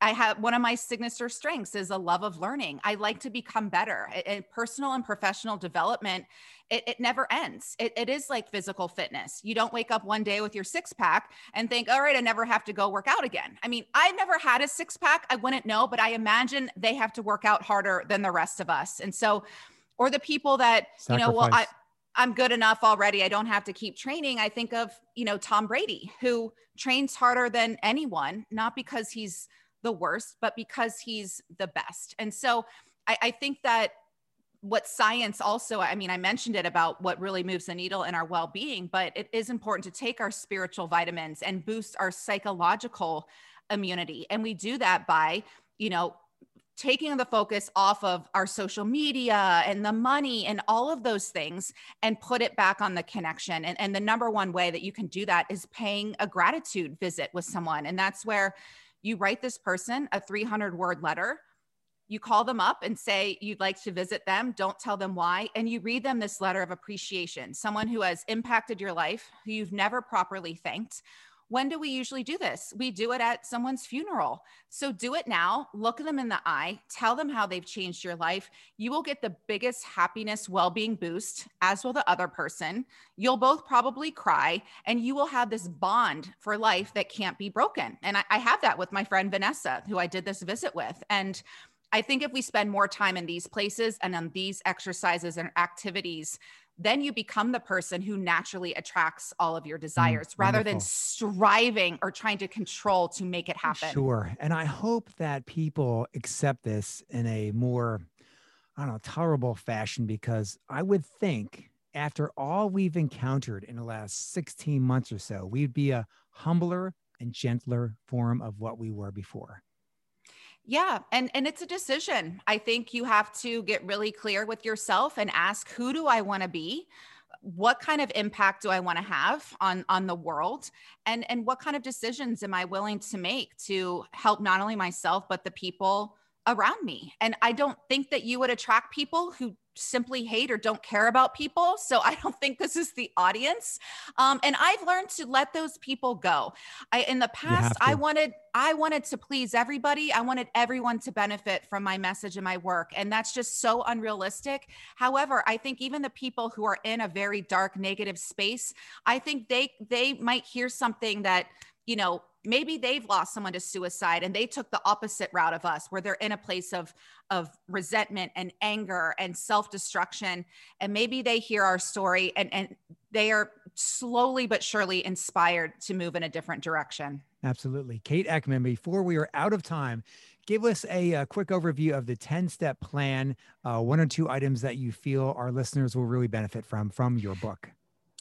I have one of my signature strengths is a love of learning. I like to become better. And personal and professional development, it, it never ends. It, it is like physical fitness. You don't wake up one day with your six pack and think, all right, I never have to go work out again. I mean, I've never had a six pack. I wouldn't know, but I imagine they have to work out harder than the rest of us. And so, or the people that, you know, well, I, I'm good enough already. I don't have to keep training. I think of, you know, Tom Brady, who trains harder than anyone, not because he's the worst, but because he's the best. And so I, I think that what science also, I mean, I mentioned it about what really moves the needle in our well being, but it is important to take our spiritual vitamins and boost our psychological immunity. And we do that by, you know, taking the focus off of our social media and the money and all of those things and put it back on the connection. And, and the number one way that you can do that is paying a gratitude visit with someone. And that's where you write this person a 300 word letter. You call them up and say you'd like to visit them. Don't tell them why. And you read them this letter of appreciation, someone who has impacted your life, who you've never properly thanked. When do we usually do this? We do it at someone's funeral. So do it now. Look them in the eye. Tell them how they've changed your life. You will get the biggest happiness, well being boost, as will the other person. You'll both probably cry, and you will have this bond for life that can't be broken. And I, I have that with my friend Vanessa, who I did this visit with. And I think if we spend more time in these places and on these exercises and activities, then you become the person who naturally attracts all of your mm, desires rather than striving or trying to control to make it oh, happen. Sure. And I hope that people accept this in a more, I don't know, tolerable fashion because I would think after all we've encountered in the last 16 months or so, we'd be a humbler and gentler form of what we were before. Yeah, and and it's a decision. I think you have to get really clear with yourself and ask who do I want to be? What kind of impact do I want to have on on the world? And and what kind of decisions am I willing to make to help not only myself but the people around me? And I don't think that you would attract people who simply hate or don't care about people. So I don't think this is the audience. Um, and I've learned to let those people go. I in the past I wanted I wanted to please everybody. I wanted everyone to benefit from my message and my work. And that's just so unrealistic. However, I think even the people who are in a very dark negative space, I think they they might hear something that, you know, maybe they've lost someone to suicide and they took the opposite route of us where they're in a place of of resentment and anger and self-destruction and maybe they hear our story and and they are slowly but surely inspired to move in a different direction Absolutely. Kate Eckman, before we are out of time, give us a, uh quick overview of the 10 step plan, uh, one or two items that you feel our listeners will really benefit from from your book.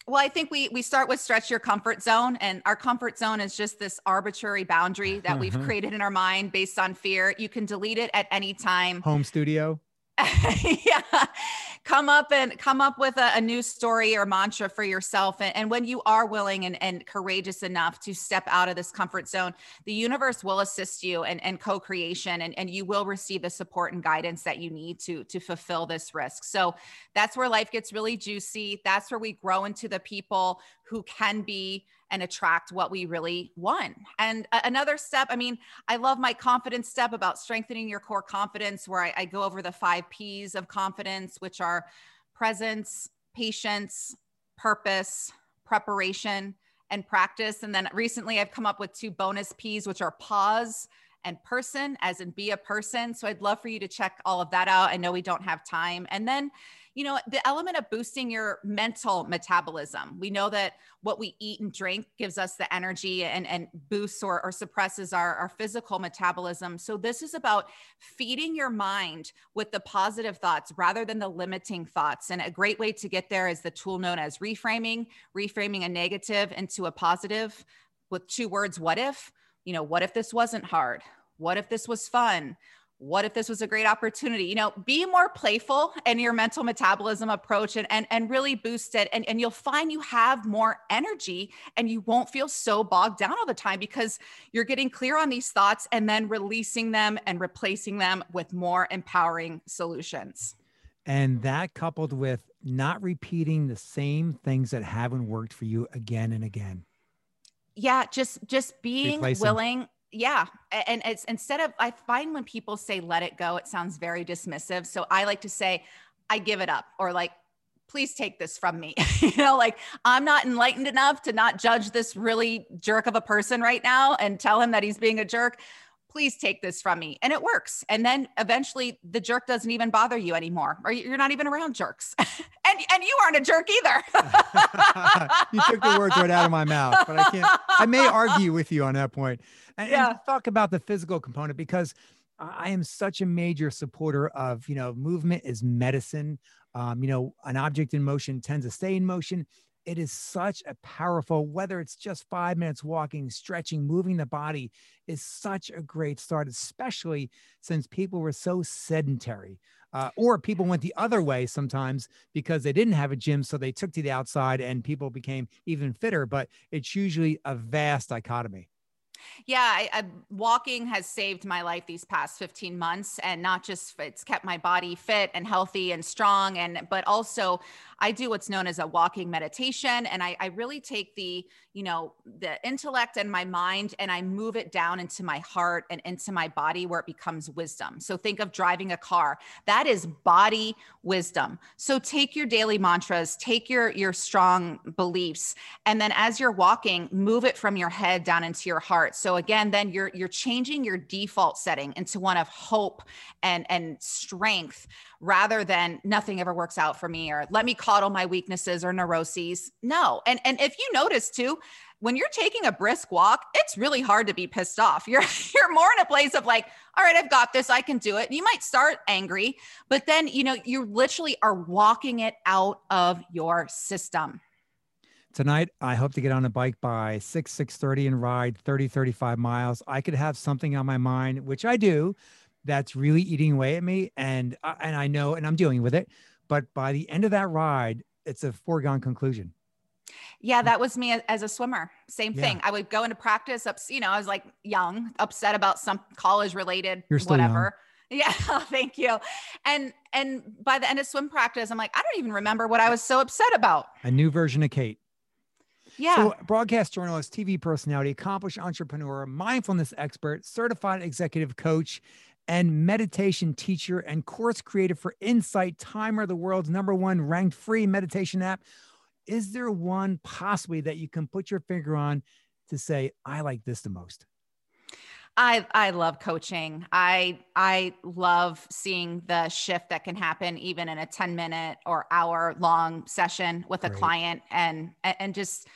Well, I think we we start with stretch your comfort zone, and our comfort zone is just this arbitrary boundary that we've Mhm. created in our mind based on fear. You can delete it at any time. Home studio. yeah. Come up and come up with a, a, new story or mantra for yourself and, and when you are willing and, and courageous enough to step out of this comfort zone the universe will assist you and, and co-creation and, and you will receive the support and guidance that you need to to fulfill this risk. So that's where life gets really juicy. That's where we grow into the people who can be and attract what we really want. And another step, I mean, I love my confidence step about strengthening your core confidence, where I, I go over the five P's of confidence, which are presence, patience, purpose, preparation, and practice. And then recently I've come up with two bonus P's, which are pause and person, as in be a person. So I'd love for you to check all of that out. I know we don't have time. And then you know, the element of boosting your mental metabolism. We know that what we eat and drink gives us the energy and, and boosts or, or suppresses our, our physical metabolism. So, this is about feeding your mind with the positive thoughts rather than the limiting thoughts. And a great way to get there is the tool known as reframing, reframing a negative into a positive with two words what if? You know, what if this wasn't hard? What if this was fun? what if this was a great opportunity you know be more playful in your mental metabolism approach and and, and really boost it and, and you'll find you have more energy and you won't feel so bogged down all the time because you're getting clear on these thoughts and then releasing them and replacing them with more empowering solutions and that coupled with not repeating the same things that haven't worked for you again and again yeah just just being willing yeah and it's instead of i find when people say let it go it sounds very dismissive. So i like to say i give it up or like please take this from me. You know like i'm not enlightened enough to not judge this really jerk of a person right now and tell him that he's being a jerk please take this from me and it works and then eventually the jerk doesn't even bother you anymore or you're not even around jerks and and you aren't a jerk either you took the words right out of my mouth but i can't i may argue with you on that point and, yeah. and talk about the physical component because I am such a major supporter of, you know, movement is medicine. Um, you know, an object in motion tends to stay in motion. It is such a powerful, whether it's just five minutes walking, stretching, moving the body is such a great start, especially since people were so sedentary. Uh, or people went the other way sometimes because they didn't have a gym. So they took to the outside and people became even fitter. But it's usually a vast dichotomy. Yeah, I, I, walking has saved my life these past 15 months, and not just it's kept my body fit and healthy and strong, and but also I do what's known as a walking meditation, and I, I really take the you know the intellect and my mind and I move it down into my heart and into my body where it becomes wisdom. So think of driving a car. That is body wisdom. So take your daily mantras, take your your strong beliefs, and then as you're walking, move it from your head down into your heart. So again, then you're you're changing your default setting into one of hope and and strength rather than nothing ever works out for me or let me coddle my weaknesses or neuroses. No. And and if you notice too, when you're taking a brisk walk, it's really hard to be pissed off. You're you're more in a place of like, all right, I've got this, I can do it. You might start angry, but then, you know, you literally are walking it out of your system. Tonight, I hope to get on a bike by 6 6:30 and ride 30 35 miles. I could have something on my mind, which I do, that's really eating away at me and and I know and I'm dealing with it but by the end of that ride it's a foregone conclusion yeah, that was me as a swimmer. Same yeah. thing. I would go into practice up, you know, I was like young, upset about some college related whatever. Young. Yeah, thank you. And and by the end of swim practice, I'm like, I don't even remember what I was so upset about. A new version of Kate. Yeah. So, broadcast journalist, TV personality, accomplished entrepreneur, mindfulness expert, certified executive coach, and meditation teacher and course creator for Insight Timer, the world's number one ranked free meditation app. Is there one possibly that you can put your finger on to say, I like this the most? I I love coaching. I I love seeing the shift that can happen even in a 10 minute or hour long session with a client and and just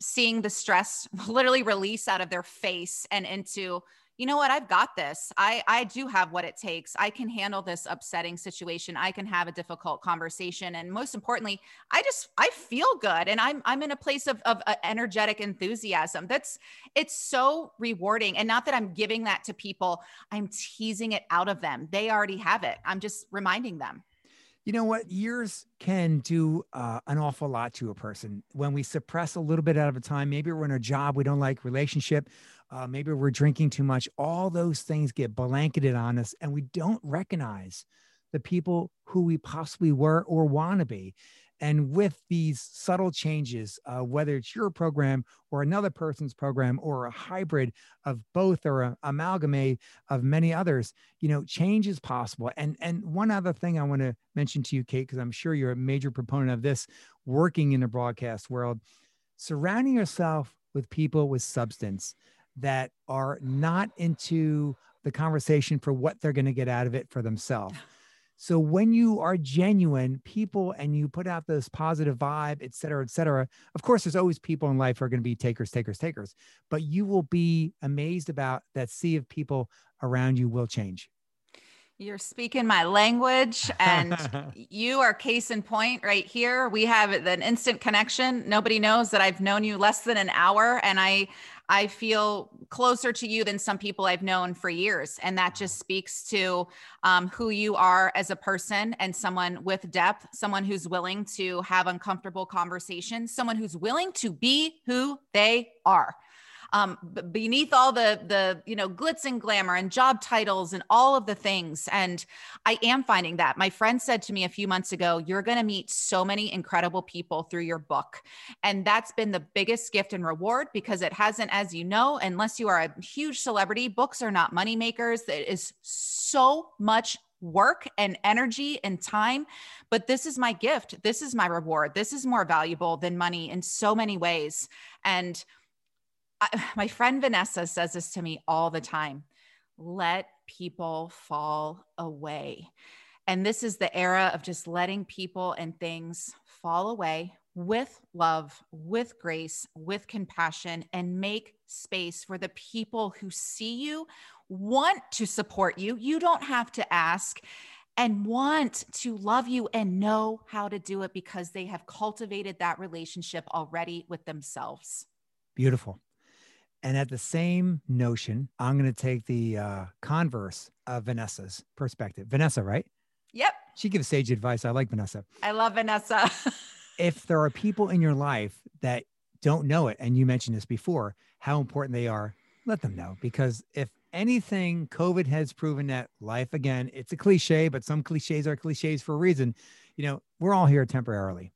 seeing the stress literally release out of their face and into you know what? I've got this. I i do have what it takes. I can handle this upsetting situation. I can have a difficult conversation. And most importantly i just i feel good and i'm i'm in a place of, of uh, energetic enthusiasm. That's it's so rewarding. And not that i'm giving that to people. I'm teasing it out of them. They already have it. I'm just reminding them. You know what? Years can do uh, an awful lot to a person. When we suppress a little bit out of a time, maybe we're in a job we don't like, relationship, uh, maybe we're drinking too much. All those things get blanketed on us, and we don't recognize the people who we possibly were or want to be. And with these subtle changes, uh, whether it's your program or another person's program or a hybrid of both or an amalgamate of many others, you know, change is possible. And and one other thing I want to mention to you, Kate, because I'm sure you're a major proponent of this, working in the broadcast world, surrounding yourself with people with substance that are not into the conversation for what they're going to get out of it for themselves. So when you are genuine people and you put out this positive vibe, et cetera, et cetera, of course, there's always people in life who are going to be takers, takers, takers, but you will be amazed about that sea of people around you will change. You're speaking my language, and you are case in point right here. We have an instant connection. Nobody knows that I've known you less than an hour, and I I feel closer to you than some people I've known for years. And that just speaks to um, who you are as a person and someone with depth, someone who's willing to have uncomfortable conversations, someone who's willing to be who they are um, beneath all the the you know glitz and glamour and job titles and all of the things and i am finding that my friend said to me a few months ago you're going to meet so many incredible people through your book and that's been the biggest gift and reward because it hasn't as you know unless you are a huge celebrity books are not money makers it is so much work and energy and time. But this is my gift. This is my reward. This is more valuable than money in so many ways. And I, my friend Vanessa says this to me all the time let people fall away. And this is the era of just letting people and things fall away with love, with grace, with compassion, and make space for the people who see you, want to support you. You don't have to ask and want to love you and know how to do it because they have cultivated that relationship already with themselves. Beautiful. And at the same notion, I'm going to take the uh, converse of Vanessa's perspective. Vanessa, right? Yep. She gives sage advice. I like Vanessa. I love Vanessa. if there are people in your life that don't know it, and you mentioned this before, how important they are, let them know. Because if anything, COVID has proven that life, again, it's a cliche, but some cliches are cliches for a reason. You know, we're all here temporarily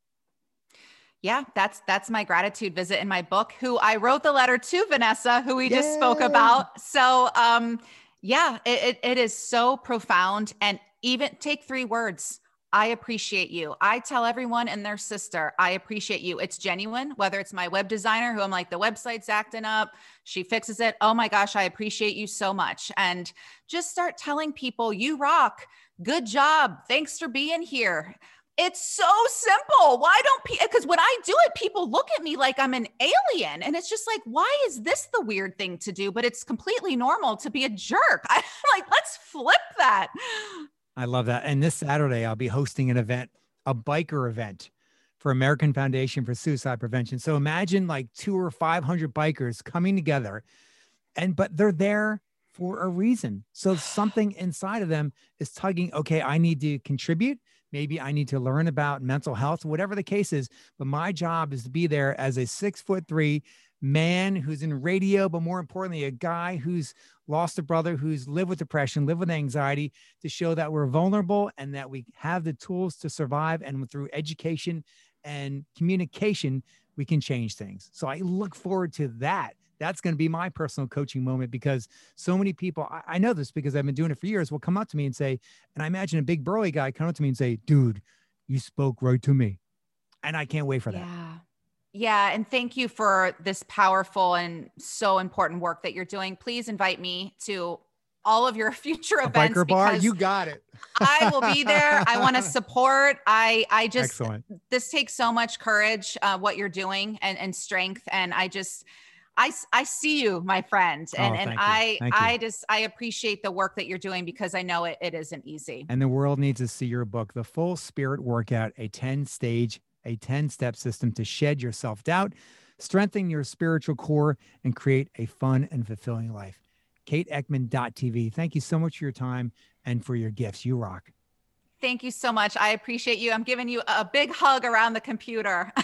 yeah that's that's my gratitude visit in my book who i wrote the letter to vanessa who we Yay. just spoke about so um yeah it, it, it is so profound and even take three words I appreciate you. I tell everyone and their sister, I appreciate you. It's genuine, whether it's my web designer who I'm like, the website's acting up, she fixes it. Oh my gosh, I appreciate you so much. And just start telling people, you rock. Good job. Thanks for being here. It's so simple. Why don't people? Because when I do it, people look at me like I'm an alien. And it's just like, why is this the weird thing to do? But it's completely normal to be a jerk. I'm like, let's flip that. I love that. And this Saturday, I'll be hosting an event, a biker event for American Foundation for Suicide Prevention. So imagine like two or 500 bikers coming together and, but they're there for a reason. So something inside of them is tugging, okay, I need to contribute Maybe I need to learn about mental health, whatever the case is. But my job is to be there as a six foot three man who's in radio, but more importantly, a guy who's lost a brother, who's lived with depression, lived with anxiety, to show that we're vulnerable and that we have the tools to survive. And through education and communication, we can change things. So I look forward to that that's going to be my personal coaching moment because so many people, I, I, know this because I've been doing it for years, will come up to me and say, and I imagine a big burly guy come up to me and say, dude, you spoke right to me. And I can't wait for that. Yeah. Yeah. And thank you for this powerful and so important work that you're doing. Please invite me to all of your future a events. Biker bar, you got it. I will be there. I want to support. I I just Excellent. this takes so much courage, uh, what you're doing and and strength. And I just I, I see you, my friend. And, Oh, and. I, I just, I appreciate the work that you're doing because I know it, it isn't easy. And the world needs to see your book, The Full Spirit Workout, a 10 stage, a 10 step system to shed your self doubt, strengthen your spiritual core, and create a fun and fulfilling life. KateEckman.tv. Thank you so much for your time and for your gifts. You rock. Thank you so much. I appreciate you. I'm giving you a big hug around the computer.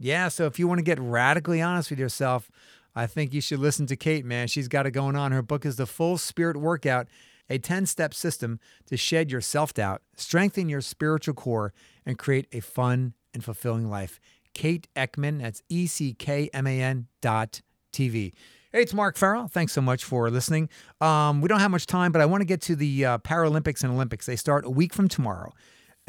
Yeah. So if you want to get radically honest with yourself, I think you should listen to Kate, man. She's got it going on. Her book is The Full Spirit Workout, a 10 step system to shed your self doubt, strengthen your spiritual core, and create a fun and fulfilling life. Kate Eckman, that's E C K M A N dot TV. Hey, it's Mark Farrell. Thanks so much for listening. Um, we don't have much time, but I want to get to the uh, Paralympics and Olympics. They start a week from tomorrow.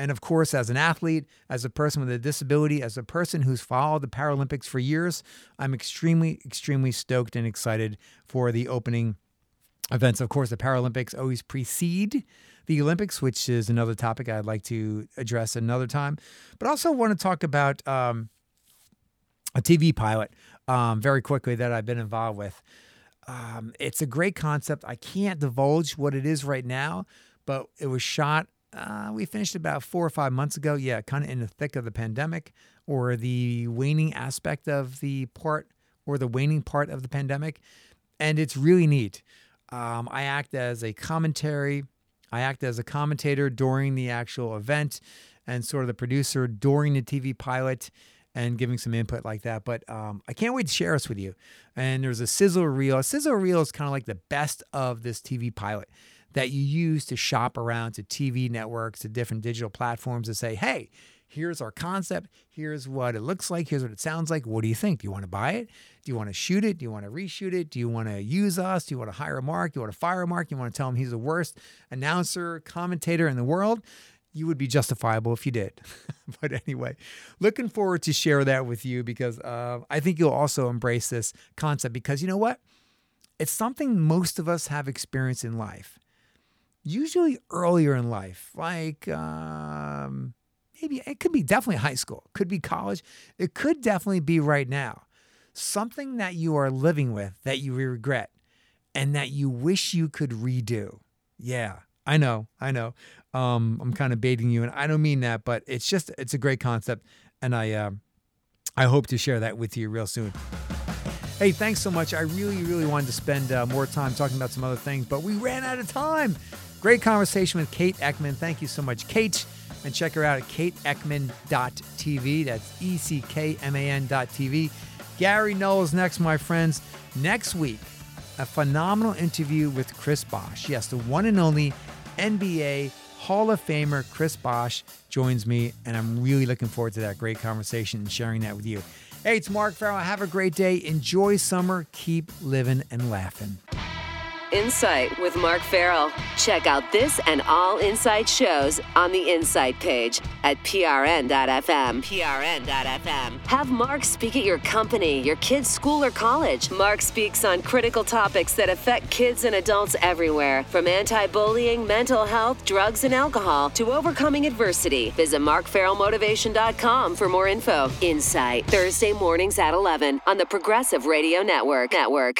And of course, as an athlete, as a person with a disability, as a person who's followed the Paralympics for years, I'm extremely, extremely stoked and excited for the opening events. Of course, the Paralympics always precede the Olympics, which is another topic I'd like to address another time. But also want to talk about um, a TV pilot um, very quickly that I've been involved with. Um, it's a great concept. I can't divulge what it is right now, but it was shot. Uh, we finished about four or five months ago. Yeah, kind of in the thick of the pandemic or the waning aspect of the part or the waning part of the pandemic. And it's really neat. Um, I act as a commentary, I act as a commentator during the actual event and sort of the producer during the TV pilot and giving some input like that. But um, I can't wait to share this with you. And there's a sizzle reel. A sizzle reel is kind of like the best of this TV pilot that you use to shop around to TV networks, to different digital platforms to say, hey, here's our concept. Here's what it looks like. Here's what it sounds like. What do you think? Do you want to buy it? Do you want to shoot it? Do you want to reshoot it? Do you want to use us? Do you want to hire a Mark? Do you want to fire a Mark? You want to tell him he's the worst announcer, commentator in the world? You would be justifiable if you did. but anyway, looking forward to share that with you because uh, I think you'll also embrace this concept because you know what? It's something most of us have experienced in life usually earlier in life, like um, maybe it could be definitely high school, could be college, it could definitely be right now. Something that you are living with that you regret and that you wish you could redo. Yeah, I know, I know. Um, I'm kind of baiting you, and I don't mean that, but it's just it's a great concept, and I uh, I hope to share that with you real soon. Hey, thanks so much. I really, really wanted to spend uh, more time talking about some other things, but we ran out of time. Great conversation with Kate Eckman. Thank you so much, Kate. And check her out at kateeckman.tv. That's E C K M A N.tv. Gary Null's next, my friends. Next week, a phenomenal interview with Chris Bosh. Yes, the one and only NBA Hall of Famer Chris Bosh joins me, and I'm really looking forward to that great conversation and sharing that with you. Hey, it's Mark Farrell. Have a great day. Enjoy summer. Keep living and laughing. Insight with Mark Farrell. Check out this and all Insight shows on the Insight page at prn.fm. prn.fm. Have Mark speak at your company, your kid's school or college. Mark speaks on critical topics that affect kids and adults everywhere, from anti-bullying, mental health, drugs and alcohol to overcoming adversity. Visit markfarrellmotivation.com for more info. Insight, Thursday mornings at 11 on the Progressive Radio Network. Network.